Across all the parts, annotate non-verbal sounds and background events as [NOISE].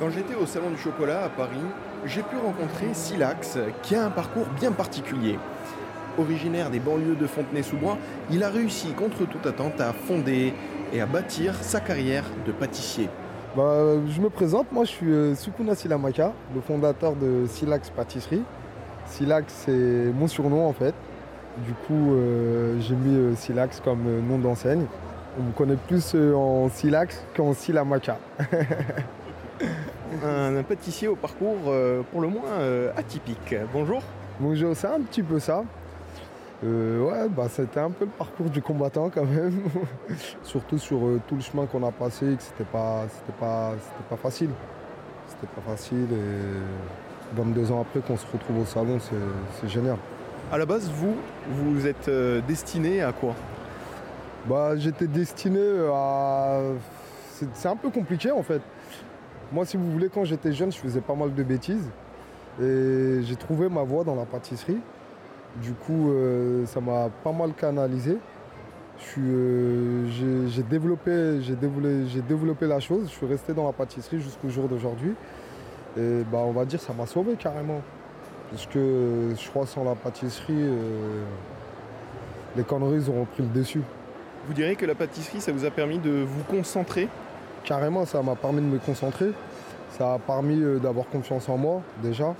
Quand j'étais au Salon du Chocolat à Paris, j'ai pu rencontrer Silax, qui a un parcours bien particulier. Originaire des banlieues de Fontenay-sous-Bois, il a réussi contre toute attente à fonder et à bâtir sa carrière de pâtissier. Bah, je me présente, moi je suis euh, Sukuna Silamaka, le fondateur de Silax Pâtisserie. Silax c'est mon surnom en fait. Du coup euh, j'ai mis euh, Silax comme nom d'enseigne. On me connaît plus en Silax qu'en Silamaka. [LAUGHS] Un, un pâtissier au parcours euh, pour le moins euh, atypique. Bonjour. Bonjour, c'est un petit peu ça. Euh, ouais, bah, c'était un peu le parcours du combattant quand même. [LAUGHS] Surtout sur tout le chemin qu'on a passé, que c'était pas, c'était pas, c'était pas facile. C'était pas facile et 22 ans après qu'on se retrouve au salon, c'est, génial. À la base, vous, vous êtes destiné à quoi? Bah, j'étais destiné à. C'est un peu compliqué en fait. Moi, si vous voulez, quand j'étais jeune, je faisais pas mal de bêtises. Et j'ai trouvé ma voie dans la pâtisserie. Du coup, euh, ça m'a pas mal canalisé. Euh, j'ai, développé, développé, la chose. Je suis resté dans la pâtisserie jusqu'au jour d'aujourd'hui. Et bah, on va dire ça m'a sauvé carrément. Parce que euh, je crois sans la pâtisserie, les conneries auront pris le dessus. Vous direz que la pâtisserie, ça vous a permis de vous concentrer Carrément, ça m'a permis de me concentrer. Ça a permis euh, d'avoir confiance en moi déjà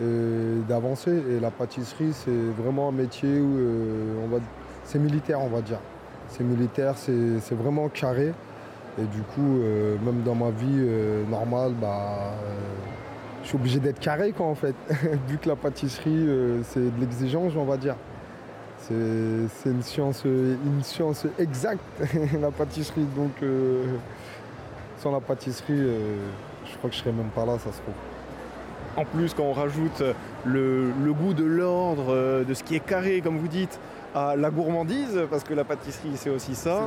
et d'avancer. Et la pâtisserie, c'est vraiment un métier où euh, on va, c'est militaire, on va dire. C'est militaire, c'est vraiment carré. Et du coup, euh, même dans ma vie normale, bah, je suis obligé d'être carré quoi en fait. [LAUGHS] Vu que la pâtisserie, c'est de l'exigence, on va dire. C'est une science, une science exacte, [LAUGHS] la pâtisserie. Donc, sans la pâtisserie, euh, je crois que je serais même pas là, ça se trouve. En plus, quand on rajoute le, le goût de l'ordre, euh, de ce qui est carré, comme vous dites, à la gourmandise, parce que la pâtisserie, c'est aussi ça,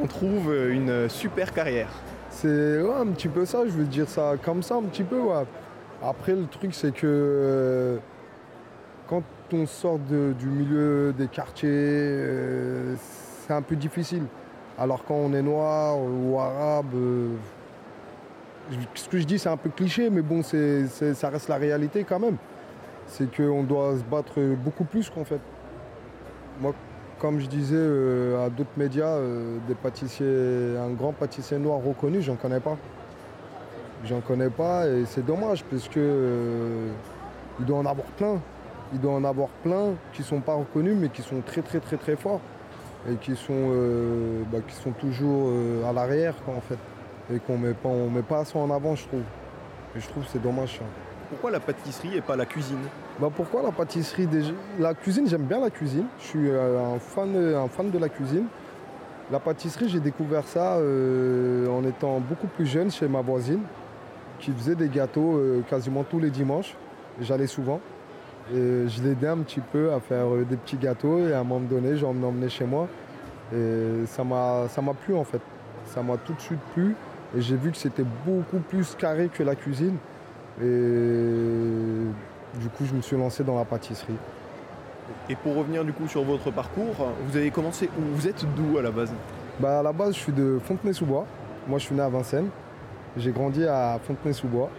on trouve une super carrière. C'est ouais, un petit peu ça, je veux dire ça comme ça, un petit peu. Ouais. Après, le truc, c'est que euh, quand on sort de- du milieu des quartiers, euh, c'est un peu difficile. Alors quand on est noir ou arabe, euh, ce que je dis, c'est un peu cliché, mais bon, ça reste la réalité quand même. C'est qu'on doit se battre beaucoup plus qu'en fait. Moi, comme je disais euh, à d'autres médias, euh, des pâtissiers, un grand pâtissier noir reconnu, j'en connais pas. J'en connais pas et c'est dommage parce que il doit en avoir plein. Il doit en avoir plein qui sont pas reconnus mais qui sont très très très très forts et qui sont, euh, bah, qui sont toujours euh, à l'arrière en fait et qu'on met pas on met pas ça en avant je trouve. Et je trouve que c'est dommage. ça. Pourquoi la pâtisserie et pas la cuisine? Bah pourquoi la pâtisserie déjà? La cuisine, j'aime bien la cuisine. Je suis euh, un, fan, un fan de la cuisine. La pâtisserie, j'ai découvert ça euh, en étant beaucoup plus jeune chez ma voisine qui faisait des gâteaux quasiment tous les dimanches. J'allais souvent. Et je l'aidais un petit peu à faire euh, des petits gâteaux et à un moment donné, j'en emmenais chez moi. Et ça m'a ça m'a plu en fait. Ça m'a tout de suite plu. Et j'ai vu que c'était beaucoup plus carré que la cuisine. Et du coup, je me suis lancé dans la pâtisserie. Et pour revenir du coup sur votre parcours, vous avez commencé où? Vous êtes d'où à la base? Bah, à la base, je suis de Fontenay-sous-Bois. Moi, je suis né à Vincennes. J'ai grandi à Fontenay-sous-Bois.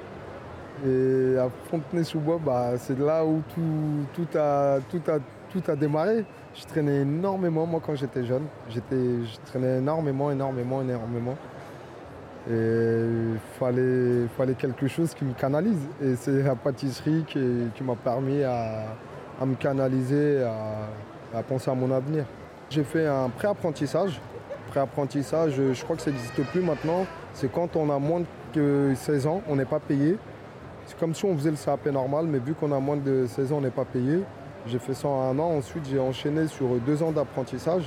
Et à Fontenay-sous-Bois, bah, c'est là où tout, a, tout, a, tout a démarré. Je traînais énormément, moi, quand j'étais jeune. Je traînais énormément, énormément, énormément. Et il fallait, fallait quelque chose qui me canalise. Et c'est la pâtisserie qui, m'a permis à, à me canaliser, à, à penser à mon avenir. J'ai fait un pré-apprentissage. Pré-apprentissage, je crois que ça n'existe plus maintenant. C'est quand on a moins de 16 ans, on n'est pas payé. C'est comme si on faisait le CAP normal, mais vu qu'on a moins de 16 ans, on n'est pas payé. J'ai fait ça en un an. Ensuite, j'ai enchaîné sur deux ans d'apprentissage.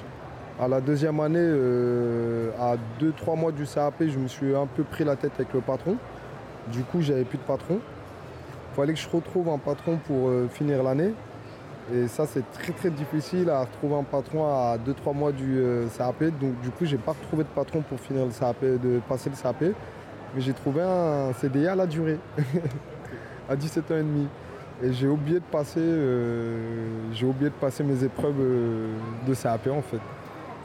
À la deuxième année, euh, à deux, trois mois du CAP, je me suis un peu pris la tête avec le patron. Du coup, j'avais plus de patron. Il fallait que je retrouve un patron pour euh, finir l'année. Et ça, c'est très très difficile à retrouver un patron à 2-3 mois du euh, CAP. Donc du coup, j'ai pas retrouvé de patron pour finir le CAP, de passer le CAP. Mais j'ai trouvé un CDI à la durée, [LAUGHS] à 17 ans et demi. Et j'ai oublié de passer, euh, j'ai oublié de passer mes épreuves euh, de CAP en fait.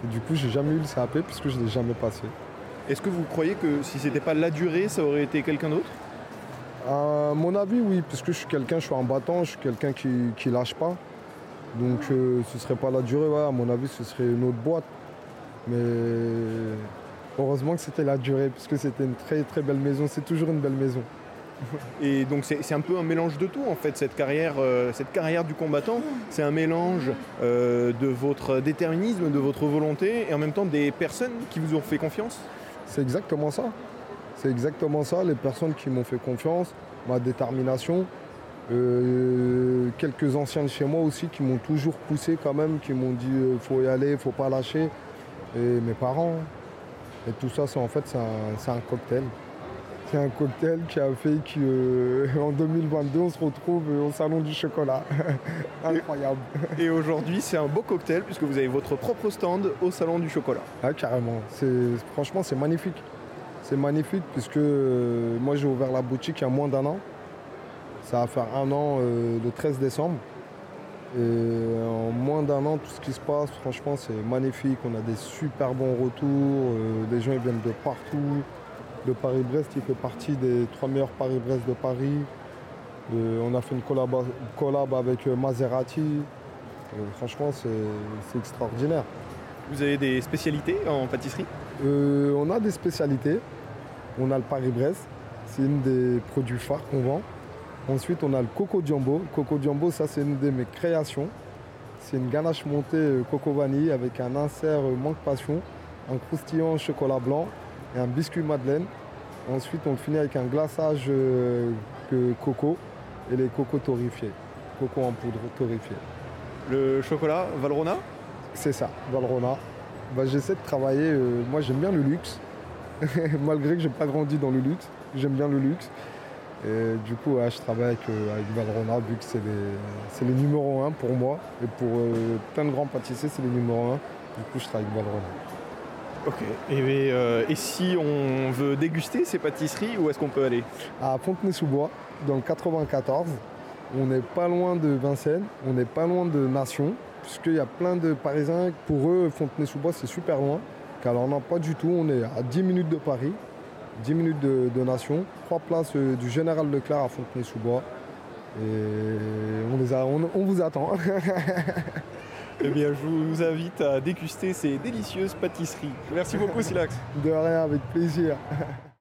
Et du coup, j'ai jamais eu le CAP puisque je l'ai jamais passé. Est-ce que vous croyez que si c'était pas la durée, ça aurait été quelqu'un d'autre? À mon avis, oui, parce que je suis quelqu'un, je suis un battant, je suis quelqu'un qui, qui lâche pas. Donc euh, ce serait pas la durée, ouais, à mon avis, ce serait une autre boîte. Mais heureusement que c'était la durée, parce que c'était une très très belle maison, c'est toujours une belle maison. Et donc c'est un peu un mélange de tout en fait, cette carrière, euh, cette carrière du combattant. C'est un mélange euh, de votre déterminisme, de votre volonté et en même temps des personnes qui vous ont fait confiance. C'est exactement ça. C'est exactement ça, les personnes qui m'ont fait confiance, ma détermination. Euh, quelques anciens de chez moi aussi qui m'ont toujours poussé quand même, qui m'ont dit il faut y aller, faut pas lâcher. Et mes parents. Et tout ça, c'est en fait, c'est un, cocktail. C'est un cocktail qui a fait qu'en [LAUGHS] 2022, on se retrouve au Salon du Chocolat. [LAUGHS] Incroyable. Et aujourd'hui c'est un beau cocktail puisque vous avez votre propre stand au Salon du Chocolat. Ah, carrément. Franchement, c'est magnifique. C'est magnifique puisque euh, moi, j'ai ouvert la boutique il y a moins d'un an. Ça va faire un an euh, le 13 décembre. Et en moins d'un an, tout ce qui se passe, franchement, c'est magnifique. On a des super bons retours. euh, les gens ils viennent de partout. Le Paris-Brest, il fait partie des trois meilleurs Paris-Brest de Paris. Euh, on a fait une collab, collab avec euh, Maserati. Euh, franchement, c'est c'est extraordinaire. Vous avez des spécialités en pâtisserie? Euh, on a des spécialités. On a le Paris-Brest, c'est une des produits phares qu'on vend. Ensuite, on a le Coco Jumbo. Coco Jumbo, ça, c'est une de mes créations. C'est une ganache montée euh, coco vanille avec un insert euh, manque passion, un croustillant chocolat blanc et un biscuit madeleine. Ensuite, on finit avec un glaçage euh, coco et les cocos torréfiés. Coco en poudre torréfié. Le chocolat Valrona C'est ça, Valrona. Bah, J'essaie de travailler. euh, moi, j'aime bien le luxe. [LAUGHS] Malgré que j'ai pas grandi dans le luxe, j'aime bien le luxe. Et du coup, ouais, je travaille avec, euh, avec Valrona, vu que c'est les, les numéros 1 pour moi. Et pour euh, plein de grands pâtissiers, c'est les numéros 1. Du coup, je travaille avec Valrona. Ok. Et, euh, et si on veut déguster ces pâtisseries, où est-ce qu'on peut aller? À Fontenay-sous-Bois, dans le 94, on n'est pas loin de Vincennes, on n'est pas loin de Nation, puisqu'il y a plein de Parisiens, pour eux, Fontenay-sous-Bois, c'est super loin. Alors non, pas du tout, on est à 10 minutes de Paris, 10 minutes de, de Nation, trois places euh, du Général Leclerc à Fontenay-sous-Bois. Et on, les a, on, on vous attend. [LAUGHS] Eh bien, je vous invite à déguster ces délicieuses pâtisseries. Merci beaucoup, Silax. De rien, avec plaisir.